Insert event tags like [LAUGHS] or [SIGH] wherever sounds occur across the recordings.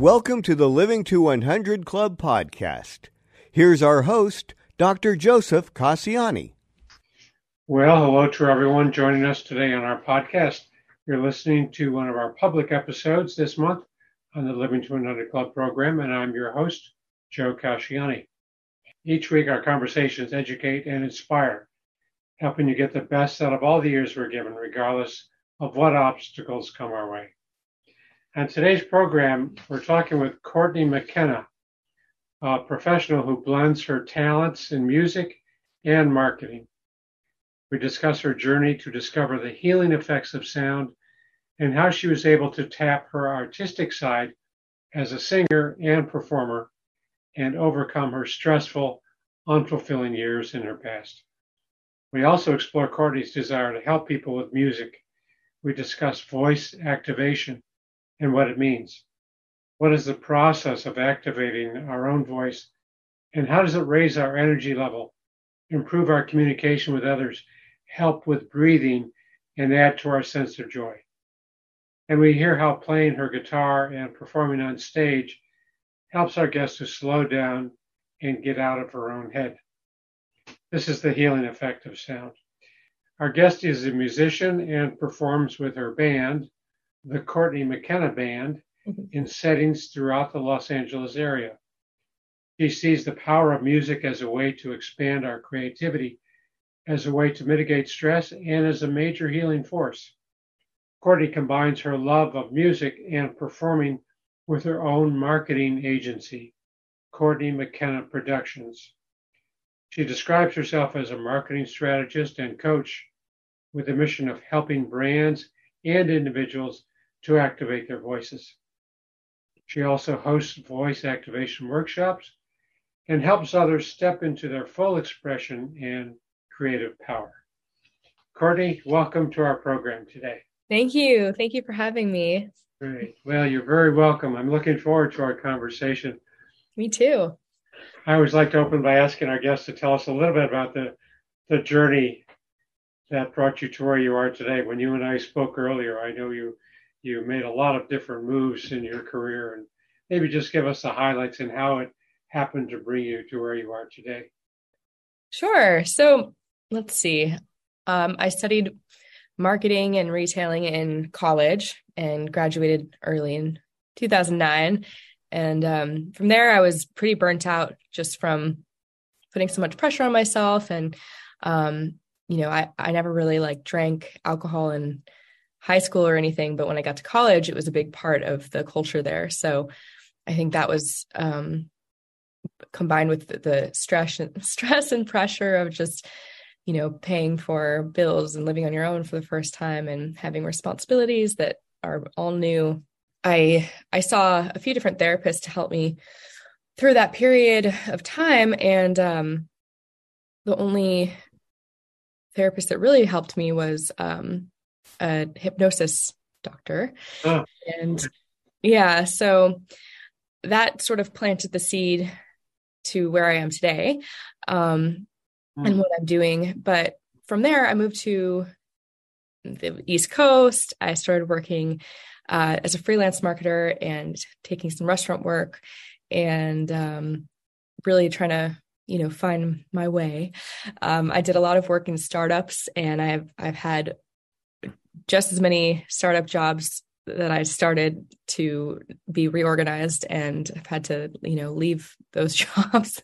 Welcome to the Living to 100 Club podcast. Here's our host, Dr. Joseph Casciani. Well, hello to everyone joining us today on our podcast. You're listening to one of our public episodes this month on the Living to 100 Club program, and I'm your host, Joe Casciani. Each week, our conversations educate and inspire, helping you get the best out of all the years we're given, regardless of what obstacles come our way. On today's program, we're talking with Courtney McKenna, a professional who blends her talents in music and marketing. We discuss her journey to discover the healing effects of sound and how she was able to tap her artistic side as a singer and performer and overcome her stressful, unfulfilling years in her past. We also explore Courtney's desire to help people with music. We discuss voice activation and what it means. What is the process of activating our own voice and how does it raise our energy level, improve our communication with others, help with breathing, and add to our sense of joy? And we hear how playing her guitar and performing on stage helps our guest to slow down and get out of her own head. This is the healing effect of sound. Our guest is a musician and performs with her band, the Courtney McKenna Band mm-hmm. in settings throughout the Los Angeles area. He sees the power of music as a way to expand our creativity, as a way to mitigate stress, and as a major healing force. Courtney combines her love of music and performing with her own marketing agency, Courtney McKenna Productions. She describes herself as a marketing strategist and coach with the mission of helping brands and individuals to activate their voices. She also hosts voice activation workshops and helps others step into their full expression and creative power. Courtney, welcome to our program today. Thank you. Thank you for having me. Great. Well, you're very welcome. I'm looking forward to our conversation. Me too. I always like to open by asking our guests to tell us a little bit about the the journey that brought you to where you are today. When you and I spoke earlier, I know you you made a lot of different moves in your career and maybe just give us the highlights and how it happened to bring you to where you are today. Sure. So let's see. Um, I studied marketing and retailing in college and graduated early in 2009. And um, from there, I was pretty burnt out just from putting so much pressure on myself. And, um, you know, I, I never really like drank alcohol and high school or anything, but when I got to college, it was a big part of the culture there. So I think that was um, combined with the, the stress and [LAUGHS] stress and pressure of just you know paying for bills and living on your own for the first time and having responsibilities that are all new i i saw a few different therapists to help me through that period of time and um the only therapist that really helped me was um a hypnosis doctor. Oh. And yeah, so that sort of planted the seed to where I am today um, mm. and what I'm doing. But from there, I moved to the East Coast. I started working uh, as a freelance marketer and taking some restaurant work and um, really trying to you know find my way um, i did a lot of work in startups and i've i've had just as many startup jobs that I started to be reorganized and I've had to, you know, leave those [LAUGHS] jobs.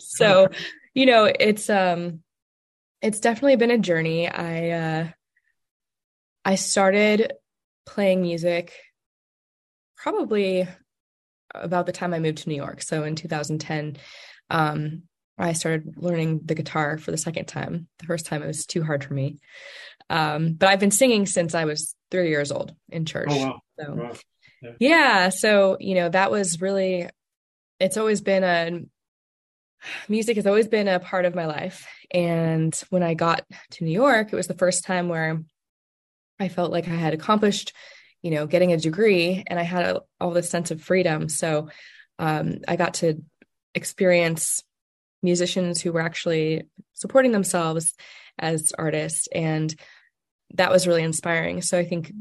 so, you know, it's um it's definitely been a journey. I uh I started playing music probably about the time I moved to New York. So in 2010, um I started learning the guitar for the second time. The first time it was too hard for me. Um, but I've been singing since I was three years old in church. Oh, wow. So, wow. Yeah. yeah. So, you know, that was really, it's always been a, music has always been a part of my life. And when I got to New York, it was the first time where I felt like I had accomplished, you know, getting a degree and I had a, all this sense of freedom. So um, I got to experience musicians who were actually supporting themselves as artists. And that was really inspiring. So I think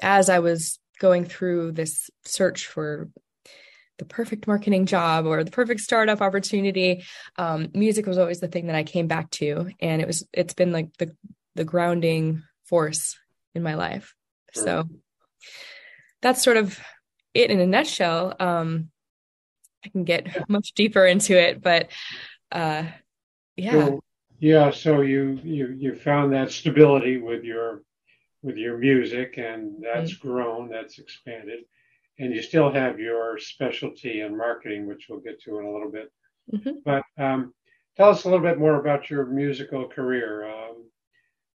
as I was going through this search for the perfect marketing job or the perfect startup opportunity um, music was always the thing that i came back to. And it was it's been like the the grounding force in my life. So that's sort of it in a nutshell. Um, i can get [LAUGHS] much deeper into it but uh, yeah yeah so you you you found that stability with your with your music and that's mm-hmm. grown that's expanded and you still have your specialty in marketing, which we'll get to in a little bit. Mm-hmm. But um, tell us a little bit more about your musical career. Um,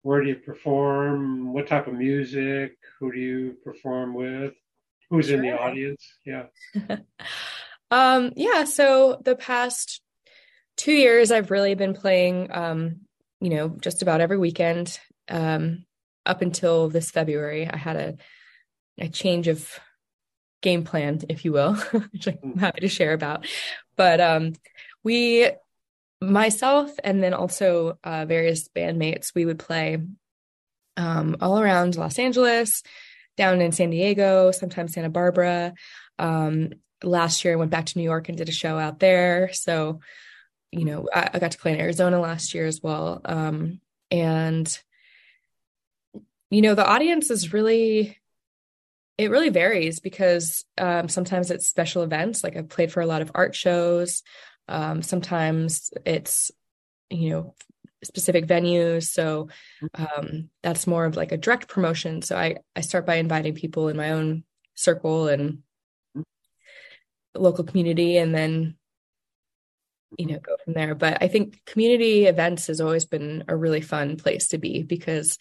where do you perform? What type of music? Who do you perform with? Who's sure. in the audience? Yeah. [LAUGHS] um, yeah. So the past two years, I've really been playing, um, you know, just about every weekend. Um, up until this February, I had a a change of game plan, if you will, [LAUGHS] which I'm mm. happy to share about. But um, we, myself, and then also uh, various bandmates, we would play um, all around Los Angeles, down in San Diego, sometimes Santa Barbara. Um, last year, I went back to New York and did a show out there. So, you know, I, I got to play in Arizona last year as well. Um, and, you know, the audience is really it really varies because um, sometimes it's special events. Like I've played for a lot of art shows. Um, sometimes it's, you know, specific venues. So um, that's more of like a direct promotion. So I, I start by inviting people in my own circle and local community and then you know go from there but i think community events has always been a really fun place to be because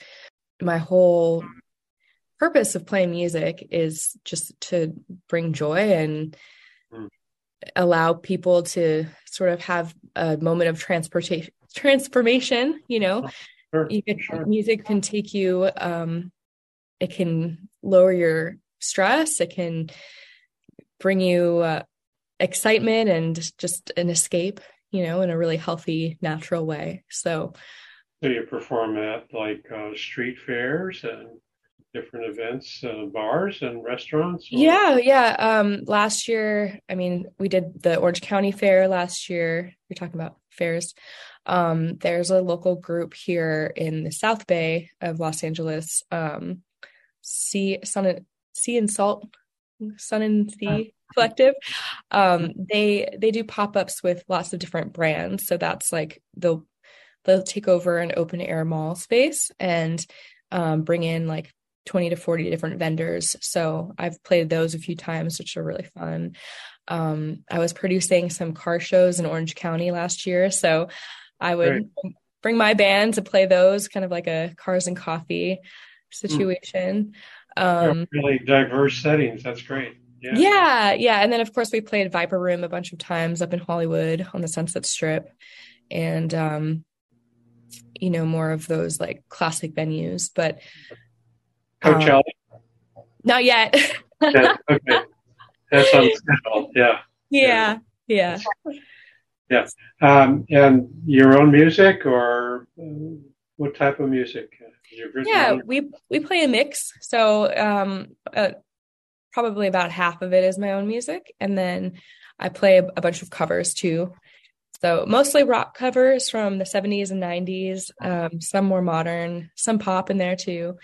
my whole purpose of playing music is just to bring joy and mm. allow people to sort of have a moment of transportation transformation you know sure, you can, sure. music can take you um it can lower your stress it can bring you uh, excitement and just an escape you know in a really healthy natural way so so you perform at like uh, street fairs and different events, uh, bars and restaurants? Or? Yeah, yeah. Um, last year, I mean, we did the Orange County Fair last year. You're talking about fairs. Um, there's a local group here in the South Bay of Los Angeles. Um, sea, sun, and, sea and salt, sun and sea collective. Um, they they do pop ups with lots of different brands. So that's like they'll they'll take over an open air mall space and um, bring in like 20 to 40 different vendors. So I've played those a few times, which are really fun. Um, I was producing some car shows in Orange County last year. So I would bring my band to play those, kind of like a cars and coffee situation. Um, really diverse settings. That's great. Yeah. yeah, yeah. And then of course we played Viper Room a bunch of times up in Hollywood on the Sunset Strip. And um, you know, more of those like classic venues. But Coachella? Um, not yet. yeah, okay. That's on schedule. Yeah. Yeah. Yeah. Yeah. Um, and your own music or what type of music? Yeah, we we play a mix. So um, uh, probably about half of it is my own music, and then I play a, a bunch of covers too. So mostly rock covers from the 70s and 90s, um, some more modern, some pop in there too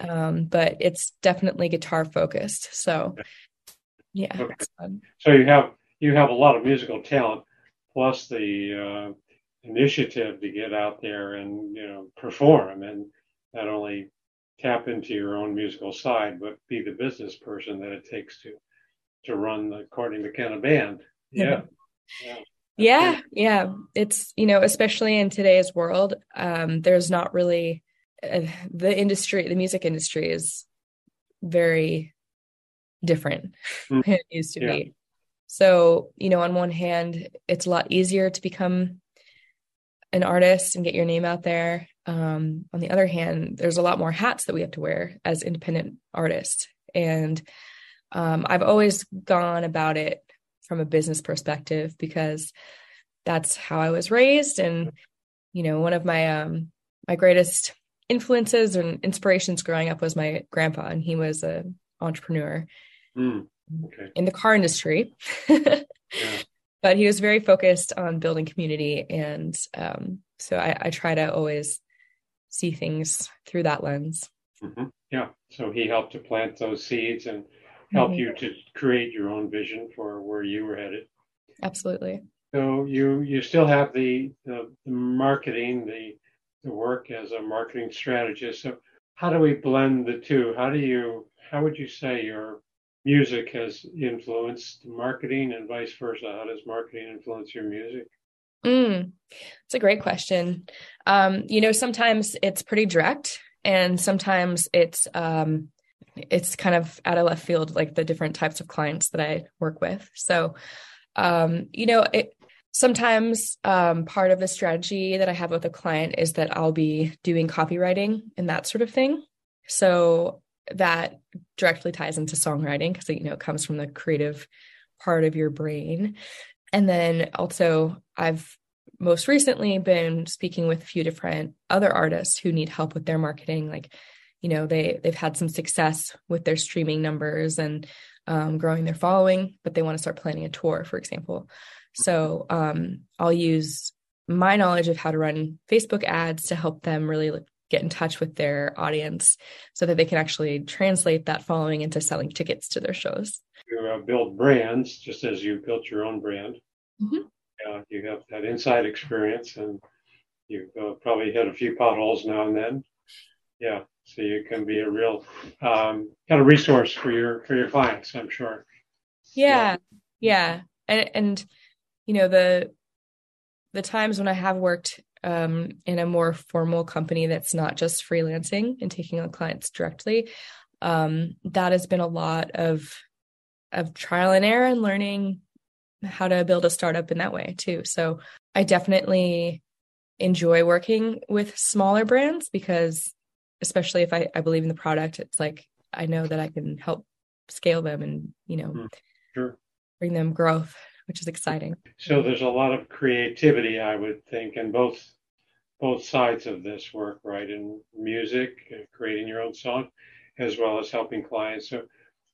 um, but it's definitely guitar focused. So yeah, okay. so you have you have a lot of musical talent, plus the uh, initiative to get out there and you know perform and not only tap into your own musical side, but be the business person that it takes to to run the Courtney McKenna band. Yeah. yeah. Yeah, yeah. It's, you know, especially in today's world, um, there's not really uh, the industry, the music industry is very different mm. [LAUGHS] than it used to yeah. be. So, you know, on one hand, it's a lot easier to become an artist and get your name out there. Um, on the other hand, there's a lot more hats that we have to wear as independent artists. And um, I've always gone about it from a business perspective because that's how I was raised. And, you know, one of my um, my greatest influences and inspirations growing up was my grandpa, and he was an entrepreneur mm, okay. in the car industry. [LAUGHS] yeah. But he was very focused on building community, and um, so I, I, try to always see things through that lens. Mm-hmm. Yeah. So he helped to plant those seeds and help mm-hmm. you to create your own vision for where you were headed. Absolutely. So you you still have the the, the marketing, the the work as a marketing strategist. So how do we blend the two? How do you how would you say your music has influenced marketing and vice versa? How does marketing influence your music? Mm, it's a great question. Um, you know, sometimes it's pretty direct, and sometimes it's um, it's kind of out of left field, like the different types of clients that I work with. So, um, you know, it, sometimes um, part of the strategy that I have with a client is that I'll be doing copywriting and that sort of thing. So that directly ties into songwriting because you know it comes from the creative part of your brain. And then also I've most recently been speaking with a few different other artists who need help with their marketing. Like you know they they've had some success with their streaming numbers and um, growing their following but they want to start planning a tour for example. So um, i'll use my knowledge of how to run facebook ads to help them really get in touch with their audience so that they can actually translate that following into selling tickets to their shows. You uh, build brands just as you built your own brand mm-hmm. uh, you have that inside experience and you've uh, probably hit a few potholes now and then. Yeah so you can be a real um, kind of resource for your for your clients i'm sure. Yeah. yeah. And, and you know the the times when i have worked um, in a more formal company that's not just freelancing and taking on clients directly um, that has been a lot of of trial and error and learning how to build a startup in that way too so i definitely enjoy working with smaller brands because especially if I, I believe in the product, it's like I know that I can help scale them and, you know, mm, sure. bring them growth, which is exciting. So there's a lot of creativity, I would think, in both both sides of this work, right? In music, creating your own song, as well as helping clients. So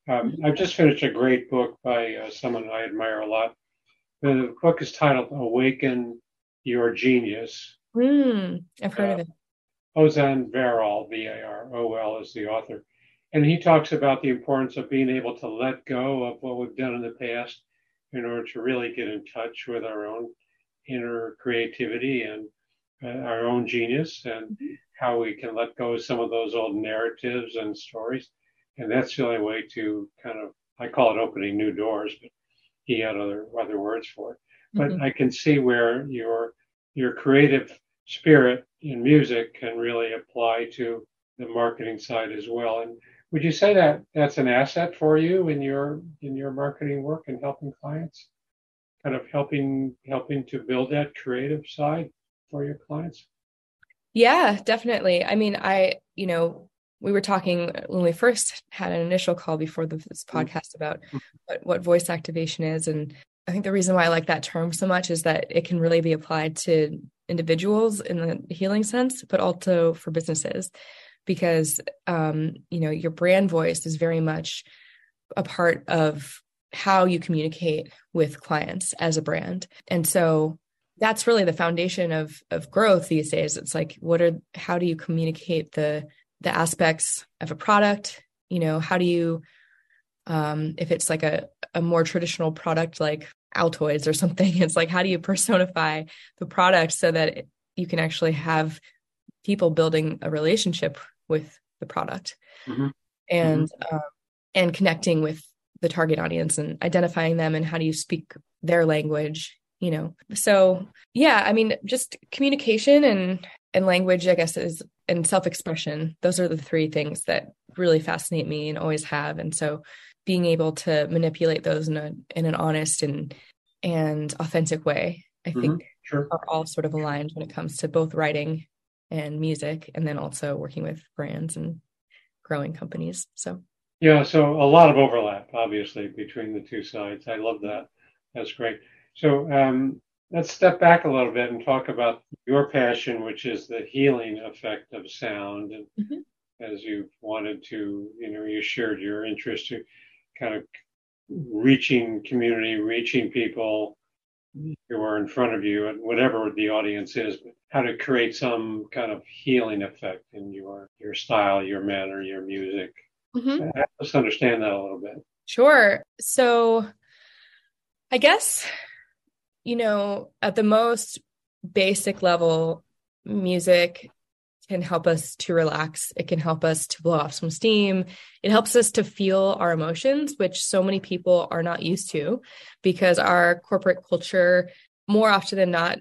um, I've just finished a great book by uh, someone I admire a lot. The book is titled Awaken Your Genius. Mm, I've heard uh, of it. Ozan Varol, V-A-R-O-L, is the author. And he talks about the importance of being able to let go of what we've done in the past in order to really get in touch with our own inner creativity and uh, our own genius and how we can let go of some of those old narratives and stories. And that's the only way to kind of, I call it opening new doors, but he had other, other words for it. But mm-hmm. I can see where your, your creative spirit in music can really apply to the marketing side as well. And would you say that that's an asset for you in your in your marketing work and helping clients? Kind of helping helping to build that creative side for your clients? Yeah, definitely. I mean, I, you know, we were talking when we first had an initial call before this mm-hmm. podcast about what, what voice activation is. And I think the reason why I like that term so much is that it can really be applied to individuals in the healing sense, but also for businesses, because um, you know your brand voice is very much a part of how you communicate with clients as a brand, and so that's really the foundation of of growth these days. It's like what are how do you communicate the the aspects of a product? You know, how do you um, if it's like a, a more traditional product like Altoids or [LAUGHS] something. It's like, how do you personify the product so that you can actually have people building a relationship with the product mm-hmm. and mm-hmm. Um, and connecting with the target audience and identifying them and how do you speak their language you know so yeah i mean just communication and and language i guess is and self-expression those are the three things that really fascinate me and always have and so being able to manipulate those in a in an honest and and authentic way, I Mhm, think Sure. are all sort of aligned when it comes to both writing and music, and then also working with brands and growing companies. So Yeah, so a lot of overlap, obviously, between the two sides. I love that. That's great. So um, let's step back a little bit and talk about your passion, which is the healing effect of sound. And Mhm. as you've wanted to, you know, you shared your interest in kind of reaching community, reaching people who are in front of you, and whatever the audience is, but how to create some kind of healing effect in your your style, your manner, your music. Mhm. Help us understand that a little bit. Sure. So I guess, you know, at the most basic level, music can help us to relax. It can help us to blow off some steam. It helps us to feel our emotions, which so many people are not used to because our corporate culture, more often than not,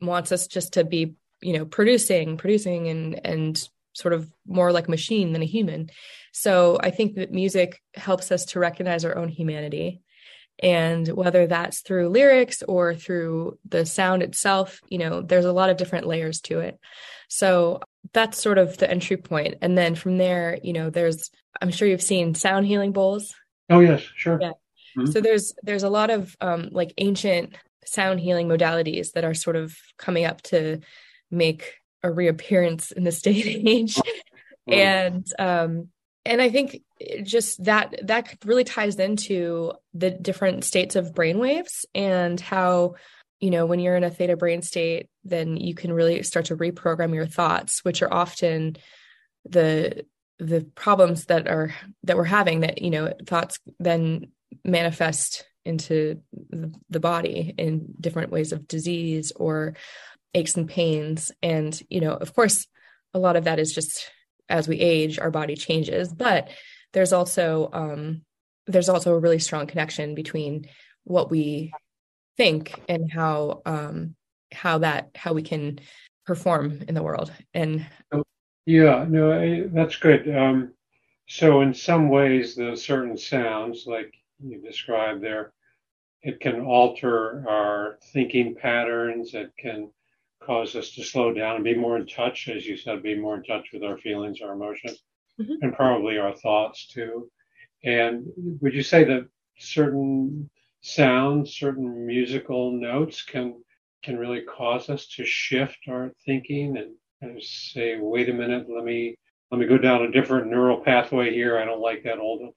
wants us just to be, you know, producing, producing and, and sort of more like a machine than a human. So I think that music helps us to recognize our own humanity. And whether that's through lyrics or through the sound itself, you know, there's a lot of different layers to it. So that's sort of the entry point. And then from there, you know, there's, I'm sure you've seen sound healing bowls. Oh yes, sure. Yeah. Mhm. So there's, there's a lot of um, like ancient sound healing modalities that are sort of coming up to make a reappearance in this day and age Mhm. and um and i think just that that really ties into the different states of brainwaves and how you know when you're in a theta brain state then you can really start to reprogram your thoughts which are often the the problems that are that we're having that you know thoughts then manifest into the body in different ways of disease or aches and pains. And you know of course a lot of that is just as we age our body changes but there's also um there's also a really strong connection between what we think and how um how that how we can perform in the world and Yeah, no, I, that's good. Um, so in some ways, the certain sounds, like you described there, it can alter our thinking patterns. It can cause us to slow down and be more in touch, as you said, be more in touch with our feelings, our emotions, Mhm. and probably our thoughts too. And would you say that certain sounds, certain musical notes can can really cause us to shift our thinking and, and say, wait a minute, let me let me go down a different neural pathway here. I don't like that old one.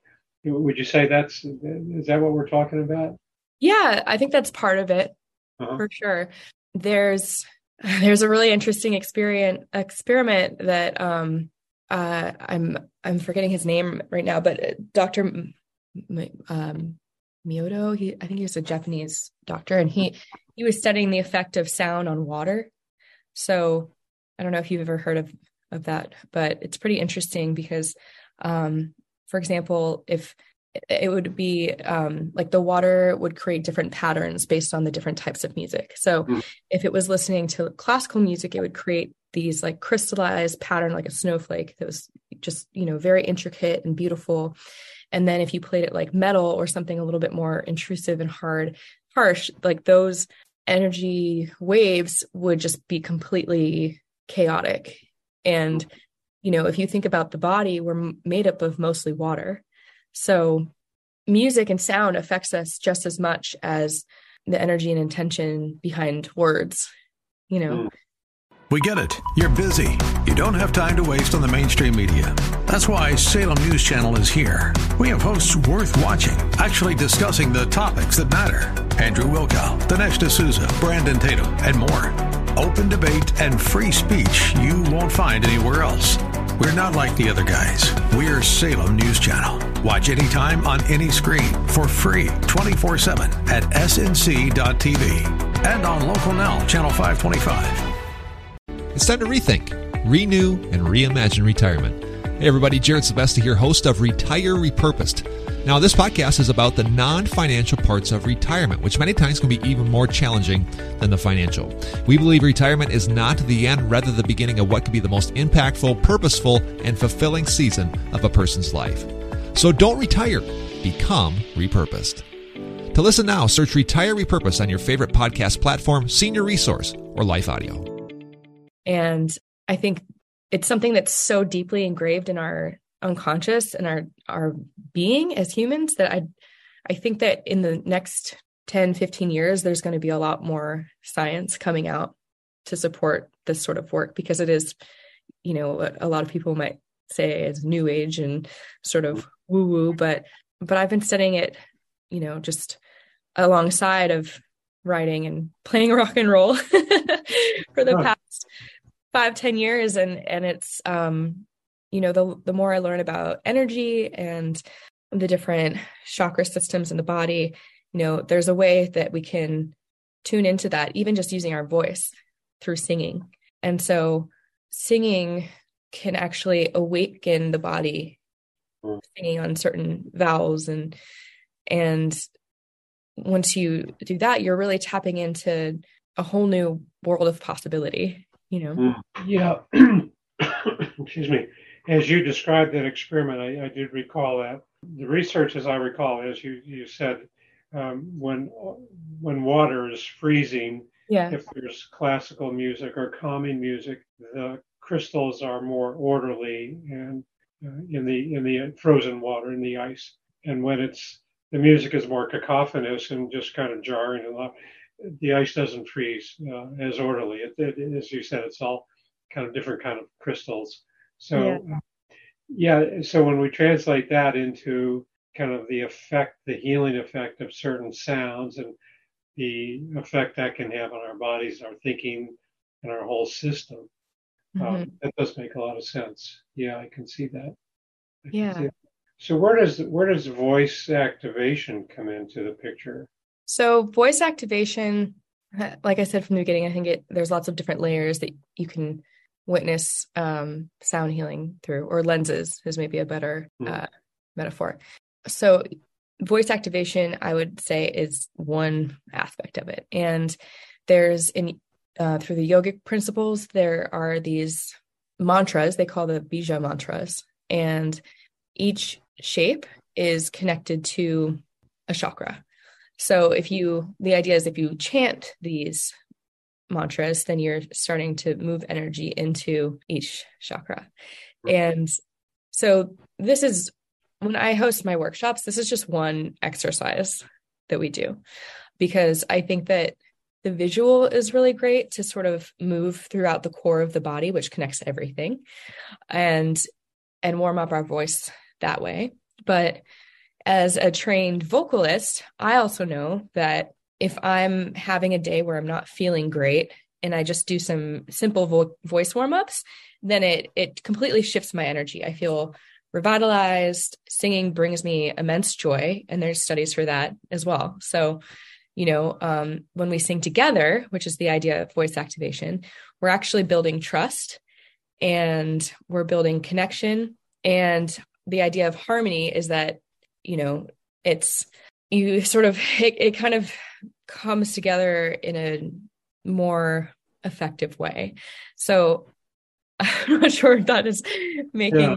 Would you say that's is that what we're talking about? yeah i think that's part of it Uh-huh. for sure there's [LAUGHS] there's a really interesting experiment experiment that um uh i'm i'm forgetting his name right now but uh, dr um Miyoto, he I think he was a Japanese doctor and he he was studying the effect of sound on water. So I don't know if you've ever heard of of that, but it's pretty interesting because um for example, if it would be um like the water would create different patterns based on the different types of music. So Mm. if it was listening to classical music, it would create these like crystallized pattern like a snowflake that was just, you know, very intricate and beautiful. And then if you played it like metal or something a little bit more intrusive and hard, harsh, like those energy waves would just be completely chaotic. And, you know, if you think about the body, we're made up of mostly water. So music and sound affects us just as much as the energy and intention behind words, you know. Mm. We get it. You're busy. You don't have time to waste on the mainstream media. That's why Salem News Channel is here. We have hosts worth watching, actually discussing the topics that matter. Andrew Wilkow, Dinesh D'Souza, Brandon Tatum, and more. Open debate and free speech you won't find anywhere else. We're not like the other guys. We're Salem News Channel. Watch anytime on any screen for free 24 7 at snc.tv and on Local Now, Channel 525. It's time to rethink, renew, and reimagine retirement. Hey, everybody, Jared Sebesta here, host of Retire Repurposed. Now, this podcast is about the non financial parts of retirement, which many times can be even more challenging than the financial. We believe retirement is not the end, rather, the beginning of what could be the most impactful, purposeful, and fulfilling season of a person's life. So don't retire, become repurposed. To listen now, search Retire Repurposed on your favorite podcast platform, Senior Resource, or Life Audio. And I think it's something that's so deeply engraved in our unconscious and our our being as humans that I I think that in the next 10, 15 years, there's going to be a lot more science coming out to support this sort of work because it is, you know, a, a lot of people might say it's new age and sort of woo woo, but but I've been studying it, you know, just alongside of writing and playing [LAUGHS] rock and roll [LAUGHS] for the past five ten years and and it's um you know the the more i learn about energy and the different chakra systems in the body you know there's a way that we can tune into that even just using our voice through singing. And so singing can actually awaken the body mm. singing on certain vowels. And and once you do that you're really tapping into a whole new world of possibility you know? Mm. yeah. [COUGHS] Excuse me as you described that experiment I, I, did recall that the research as i recall as you you said um, when when water is freezing yeah. if there's classical music or calming music the crystals are more orderly and uh, in the in the frozen water in the ice and when it's the music is more cacophonous and just kind of jarring and loud. The ice doesn't freeze uh, as orderly. It, it, as you said, it's all kind of different kind of crystals. So, yeah. yeah. So when we translate that into kind of the effect, the healing effect of certain sounds, and the effect that can have on our bodies, our thinking, and our whole system, um, mm-hmm. um, that does make a lot of sense. Yeah, I can see that. I yeah. So where does where does voice activation come into the picture? So voice activation, [LAUGHS] like I said from the beginning, I think it there's lots of different layers that you can witness um, sound healing through, or lenses is maybe a better mm. uh, metaphor. So voice activation, I would say, is one aspect of it, and there's in uh, through the yogic principles there are these mantras they call the bija mantras and each shape is connected to a chakra. So if you, the idea is if you chant these mantras, then you're starting to move energy into each chakra. And so this is when I host my workshops, this is just one exercise that we do because I think that the visual is really great to sort of move throughout the core of the body, which connects everything and and warm up our voice that way. But as a trained vocalist, I also know that if I'm having a day where I'm not feeling great and I just do some simple vo- voice warm ups, then it it completely shifts my energy. I feel revitalized. Singing brings me immense joy, and there's studies for that as well. So, you know, um, when we sing together, which is the idea of voice activation, we're actually building trust and we're building connection and the idea of harmony is that you know it's you sort of [LAUGHS] it, it kind of comes together in a more effective way so [LAUGHS] i'm not sure if that is making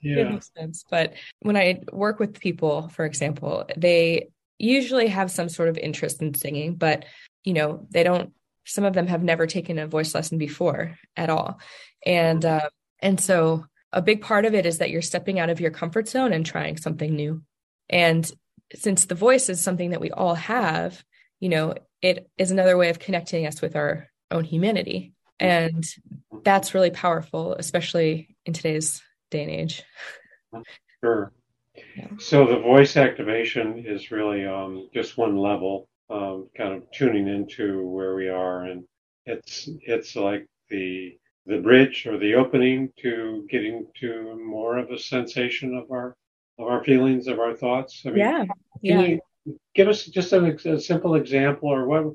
yeah. Yeah. sense but when i work with people for example they usually have some sort of interest in singing but you know they don't some of them have never taken a voice lesson before at all and uh, and so a big part of it is that you're stepping out of your comfort zone and trying something new. And since the voice is something that we all have, you know, it is another way of connecting us with our own humanity. And that's really powerful, especially in today's day and age. Sure. Yeah. So the voice activation is really um, just one level, um, kind of tuning into where we are, and it's it's like the the bridge or the opening to getting to more of a sensation of our of our feelings of our thoughts I mean, yeah yeah give us just a, a simple example or what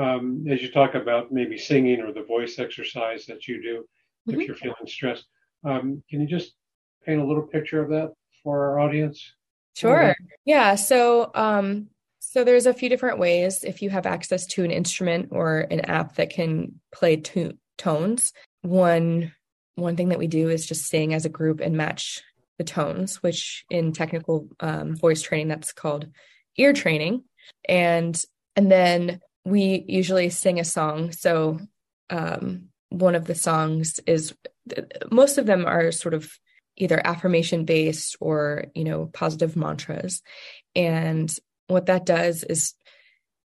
um, as you talk about maybe singing or the voice exercise that you do mm-hmm. if you're feeling stressed um, can you just paint a little picture of that for our audience? Sure. Yeah so um, so there's a few different ways if you have access to an instrument or an app that can play to- tones. One one thing that we do is just sing as a group and match the tones, which in technical um, voice training that's called ear training, and and then we usually sing a song. So um, one of the songs is most of them are sort of either affirmation based or you know positive mantras and what that does is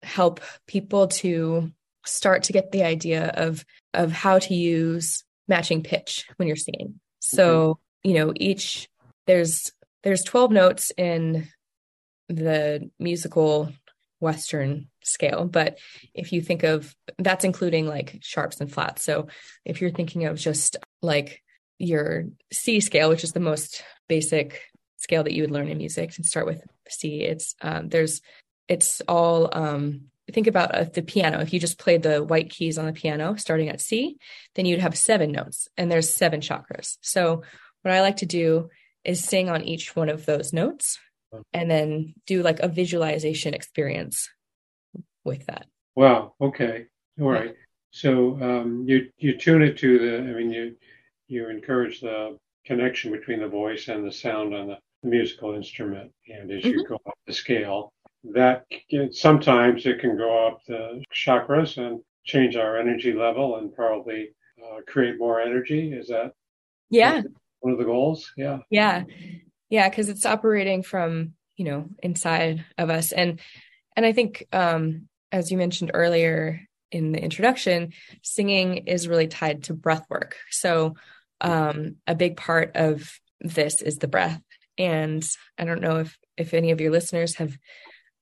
help people to start to get the idea of of how to use matching pitch when you're singing so mm-hmm. you know each there's there's 12 notes in the musical western scale but if you think of that's including like sharps and flats. So if you're thinking of just like your c scale which is the most basic scale that you would learn in music and start with c it's um, there's it's all um, think about uh, the piano. If you just played the white keys on the piano starting at c then you'd have seven notes and there's seven chakras. So what i like to do is sing on each one of those notes and then do like a visualization experience with that. Wow. Okay. All right. So um, you you tune it to the. I mean, you you encourage the connection between the voice and the sound on the musical instrument, and as mm-hmm. you go up the scale, that sometimes it can go up the chakras and change our energy level and probably uh, create more energy. Is that? Yeah. One of the goals. Yeah. Yeah. Yeah. Cause it's operating from, you know, inside of us. And, and I think, um, as you mentioned earlier in the introduction, singing is really tied to breath work. So, um, a big part of this is the breath. And I don't know if, if any of your listeners have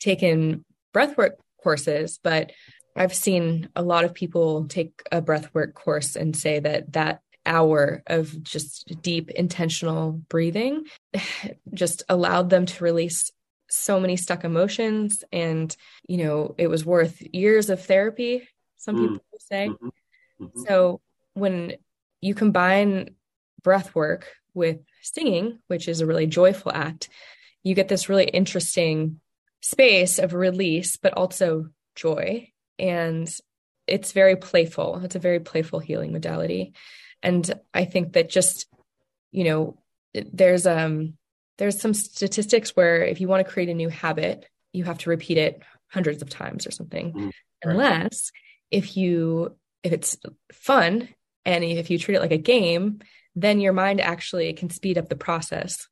taken breathwork courses, but I've seen a lot of people take a breathwork course and say that that hour of just deep intentional breathing [SIGHS] just allowed them to release so many stuck emotions and you know it was worth years of therapy some mm. people say mm-hmm. Mm-hmm. so when you combine breath work with singing which is a really joyful act you get this really interesting space of release but also joy and it's very playful it's a very playful healing modality and i think that just you know there's um there's some statistics where if you want to create a new habit, you have to repeat it hundreds of times or something. Mm, right. Unless if you if it's fun and if you treat it like a game, then your mind actually can speed up the process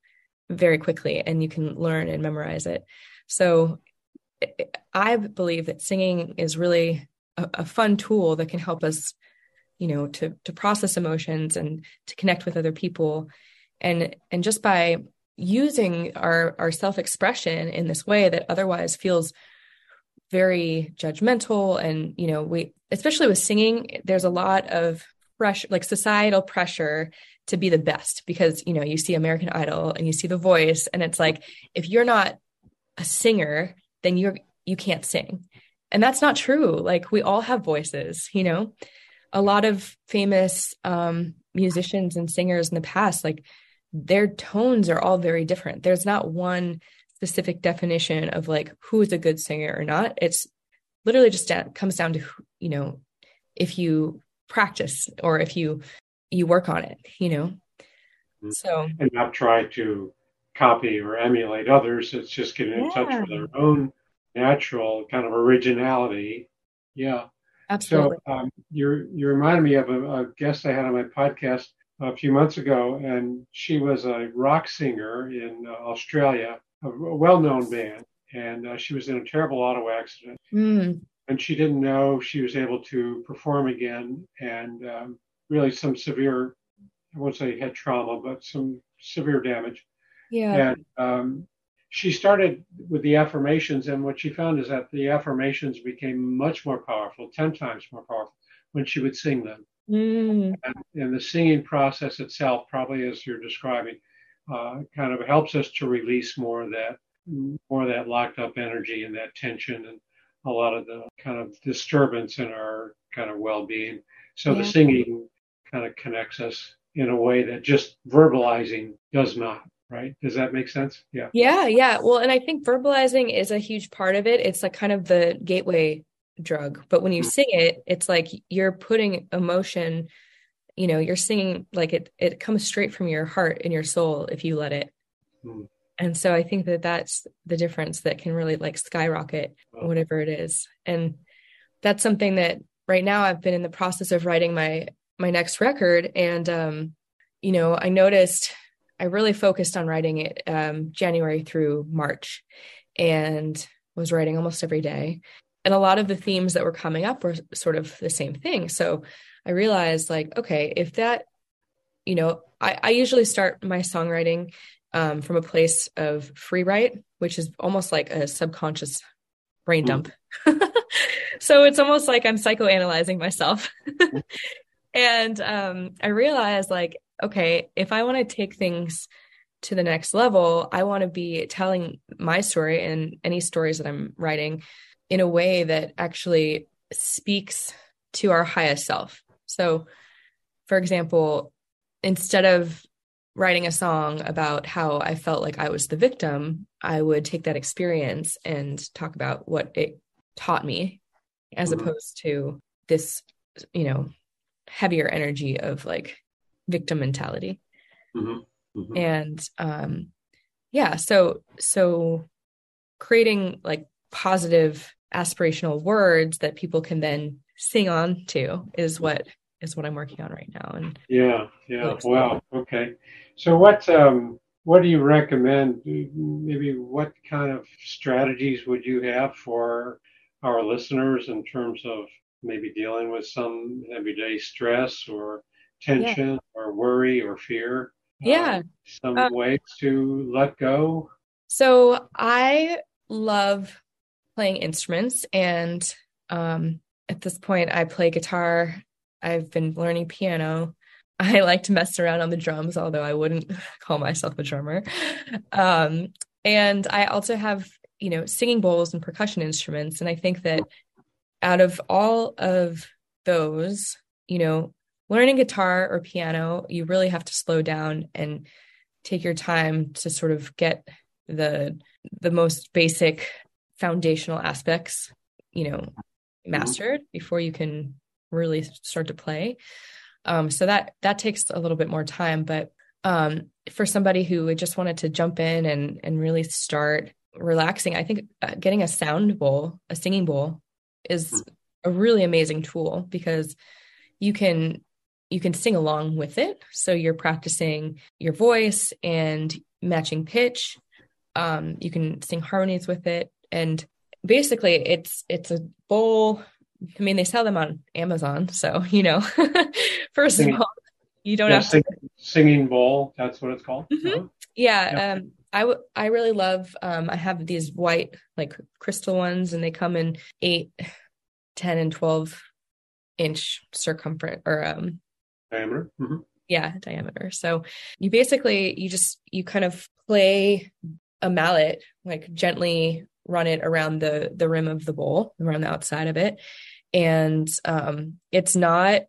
very quickly and you can learn and memorize it. So I believe that singing is really a, a fun tool that can help us, you know, to to process emotions and to connect with other people. And and just by using our our self-expression in this way that otherwise feels very judgmental and you know we especially with singing there's a lot of pressure like societal pressure to be the best because you know you see american idol and you see the voice and it's like if you're not a singer then you're you can't sing. And that's not true. Like we all have voices you know a lot of famous um musicians and singers in the past like their tones are all very different. There's not one specific definition of like who is a good singer or not. It's literally just comes down to you know if you practice or if you you work on it, you know. Mm-hmm. So and not try to copy or emulate others. It's just getting in yeah. touch with their own natural kind of originality. Yeah. Absolutely. So um, you you reminded me of a, a guest I had on my podcast a few months ago, and she was a rock singer in uh, Australia, a well-known band, and uh, she was in a terrible auto accident, mm. and she didn't know she was able to perform again, and um, really some severe, I won't say head trauma, but some severe damage. Yeah. And um, she started with the affirmations, and what she found is that the affirmations became much more powerful, ten times more powerful, when she would sing them. Mm. And, and, the singing process itself, probably as you're describing, uh, kind of helps us to release more of that, more of that locked up energy and that tension and a lot of the kind of disturbance in our kind of well-being. So yeah. the singing kind of connects us in a way that just verbalizing does not right? Does that make sense? Yeah. Yeah yeah. Well and i think verbalizing is a huge part of it. It's like kind of the gateway drug. But when you mm. sing it it's like you're putting emotion you know you're singing like it it comes straight from your heart and your soul if you let it. Mm. and so i think that that's the difference that can really like skyrocket whatever it is. And that's something that right now i've been in the process of writing my my next record. And um you know i noticed i really focused on writing it um january through march and was writing almost every day and a lot of the themes that were coming up were sort of the same thing so I realized like, okay, if that, you know, I, I usually start my songwriting um, from a place of free write, which is almost like a subconscious brain dump. Mm. [LAUGHS] so it's almost like I'm psychoanalyzing myself. [LAUGHS] and um, I realized like, okay, if I want to take things to the next level, I want to be telling my story and any stories that I'm writing in a way that actually speaks to our highest self. So, for example, instead of writing a song about how I felt like I was the victim, I would take that experience and talk about what it taught me as mm-hmm. opposed to this, you know, heavier energy of like victim mentality. Mm-hmm. Mm-hmm. And um yeah, so so creating like positive aspirational words that people can then sing on to is what is what I'm working on right now. And yeah, yeah, wow, okay. So what um, what do you recommend? Maybe what kind of strategies would you have for our listeners in terms of maybe dealing with some everyday stress or tension yeah. or worry or fear? Yeah, um, some uh, ways to let go. So I love playing instruments and um, at this point i play guitar I've been learning piano. [LAUGHS] I like to mess around on the drums, although I wouldn't [LAUGHS] call myself a drummer. Um, and I also have, you know, singing bowls and percussion instruments. And I think that out of all of those, you know, learning guitar or piano, you really have to slow down and take your time to sort of get the the most basic foundational aspects, you know, mastered before you can really start to play. Um, so that that takes a little bit more time, but um, for somebody who just wanted to jump in and and really start relaxing, I think uh, getting a sound bowl, a singing bowl, is a really amazing tool because you can you can sing along with it. So you're practicing your voice and matching pitch. Um, you can sing harmonies with it, and basically, it's it's a bowl I mean, they sell them on Amazon, so you know. [LAUGHS] first singing, of all, you don't yeah, have sing, to... singing bowl. That's what it's called. Mm-hmm. Yeah, yeah. Um, I w- I really love. Um, I have these white like crystal ones, and they come in eight, 10, and twelve inch circumference or um diameter. Mm-hmm. Yeah, diameter. So you basically you just you kind of play a mallet like gently run it around the the rim of the bowl around the outside of it and um, it's not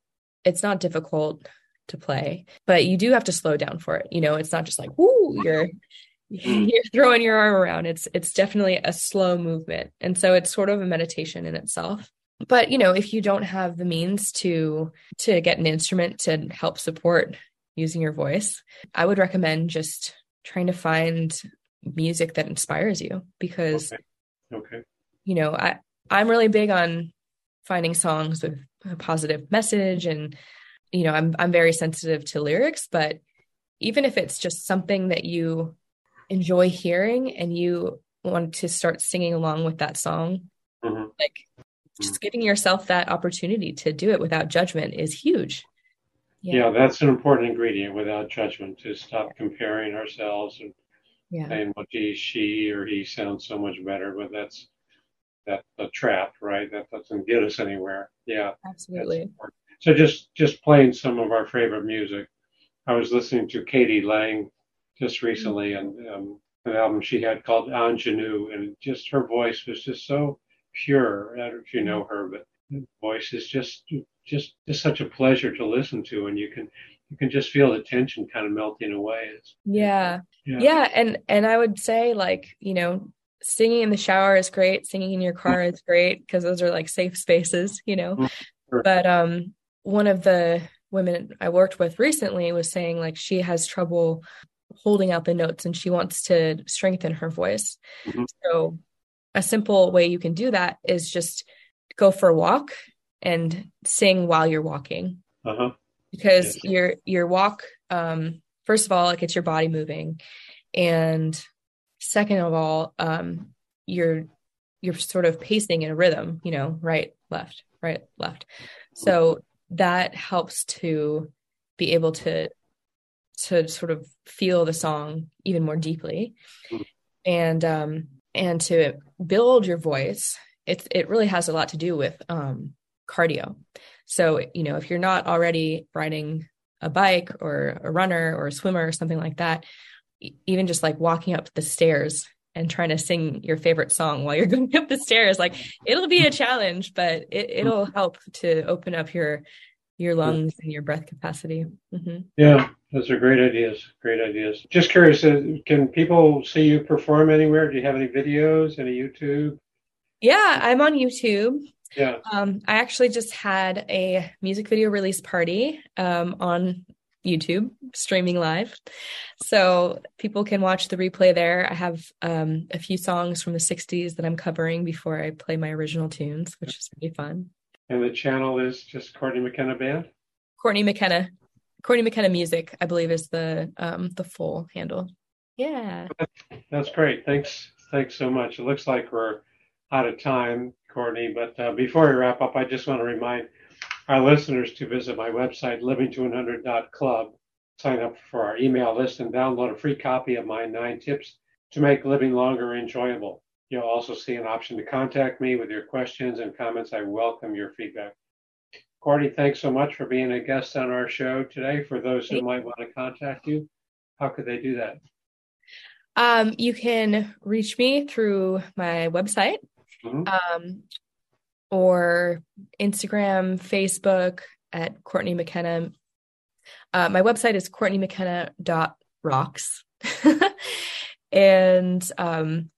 it's not difficult to play, but you do have to slow down for it. You know, it's not just like whoo, you're mm. [LAUGHS] you're throwing your arm around. It's it's definitely a slow movement, and so it's sort of a meditation in itself. But you know, if you don't have the means to to get an instrument to help support using your voice, I would recommend just trying to find music that inspires you because okay. okay. you know, I I'm really big on finding songs with a positive message and you know i'm i'm very sensitive to lyrics but even if it's just something that you enjoy hearing and you want to start singing along with that song mm-hmm. like just giving yourself that opportunity to do it without judgment is huge yeah. yeah that's an important ingredient without judgment to stop comparing ourselves and yeah. saying well gee she or he sounds so much better but that's that's a trap, right? That doesn't get us anywhere. Yeah, absolutely. So just just playing some of our favorite music. I was listening to k.d. lang just recently, mm-hmm. and um, an album she had called Ingenue, and just her voice was just so pure. I don't know if you know her, but voice is just just just such a pleasure to listen to, and you can you can just feel the tension kind of melting away. Yeah. yeah. yeah. And, and I would say like, you know, singing in the shower is great singing in your car is great because those are like safe spaces you know mm, sure. but um one of the women I worked with recently was saying like she has trouble holding out the notes and she wants to strengthen her voice. Mm-hmm. So a simple way you can do that is just go for a walk and sing while you're walking. Uh-huh. Because yes. your your walk um first of all it gets your body moving and second of all um you're you're sort of pacing in a rhythm, you know, right, left, right, left. So that helps to be able to to sort of feel the song even more deeply and um and to build your voice it it really has a lot to do with um cardio. So you know if you're not already riding a bike or a runner or a swimmer or something like that even just like walking up the stairs and trying to sing your favorite song while you're [LAUGHS] going up the stairs like it'll be a challenge but it, it'll help to open up your your lungs and your breath capacity mm-hmm. yeah those are great ideas great ideas just curious uh, can people see you perform anywhere do you have any videos any youtube yeah i'm on youtube yeah um, i actually just had a music video release party um, on YouTube streaming live. So people can watch the replay there. I have um, a few songs from the 60s that I'm covering before I play my original tunes, which is really fun. And the channel is just Courtney McKenna Band? Courtney McKenna. Courtney McKenna Music, I believe, is the um, the full handle. Yeah. That's great. Thanks. Thanks so much. It looks like we're out of time, Courtney. But uh, before we wrap up, I just want to remind our listeners to visit my website, livingto100.club, sign up for our email list, and download a free copy of my nine tips to make living longer enjoyable. You'll also see an option to contact me with your questions and comments. I welcome your feedback. Courtney, thanks so much for being a guest on our show today. For those who might want to contact you, how could they do that? Um, you can reach me through my website. Mm-hmm. Um, or Instagram, Facebook at Courtney McKenna. Uh, my website is courtneymckenna.rocks. [LAUGHS] and um,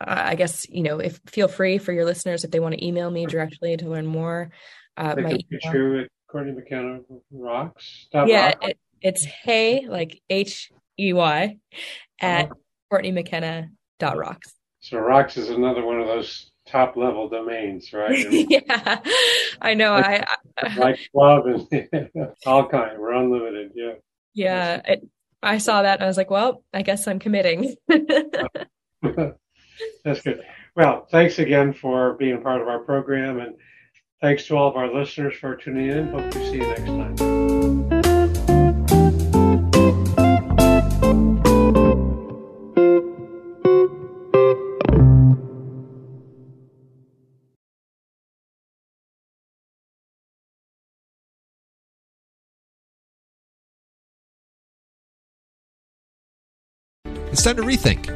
I guess, you know, if feel free for your listeners if they want to email me directly to learn more. Uh, my can email. at Courtney McKenna rocks. Yeah, it, it's hey, like H E Y, at uh-huh. Courtney McKenna dot rocks. So rocks is another one of those top level domains, right? [LAUGHS] yeah, I know. Like, I, like club and [LAUGHS] all kind. We're unlimited. Yeah. Yeah, it, I saw that. I was like, well, I guess I'm committing. [LAUGHS] That's good. Well, thanks again for being part of our program, and thanks to all of our listeners for tuning in. Hope to see you next time. It's time to rethink,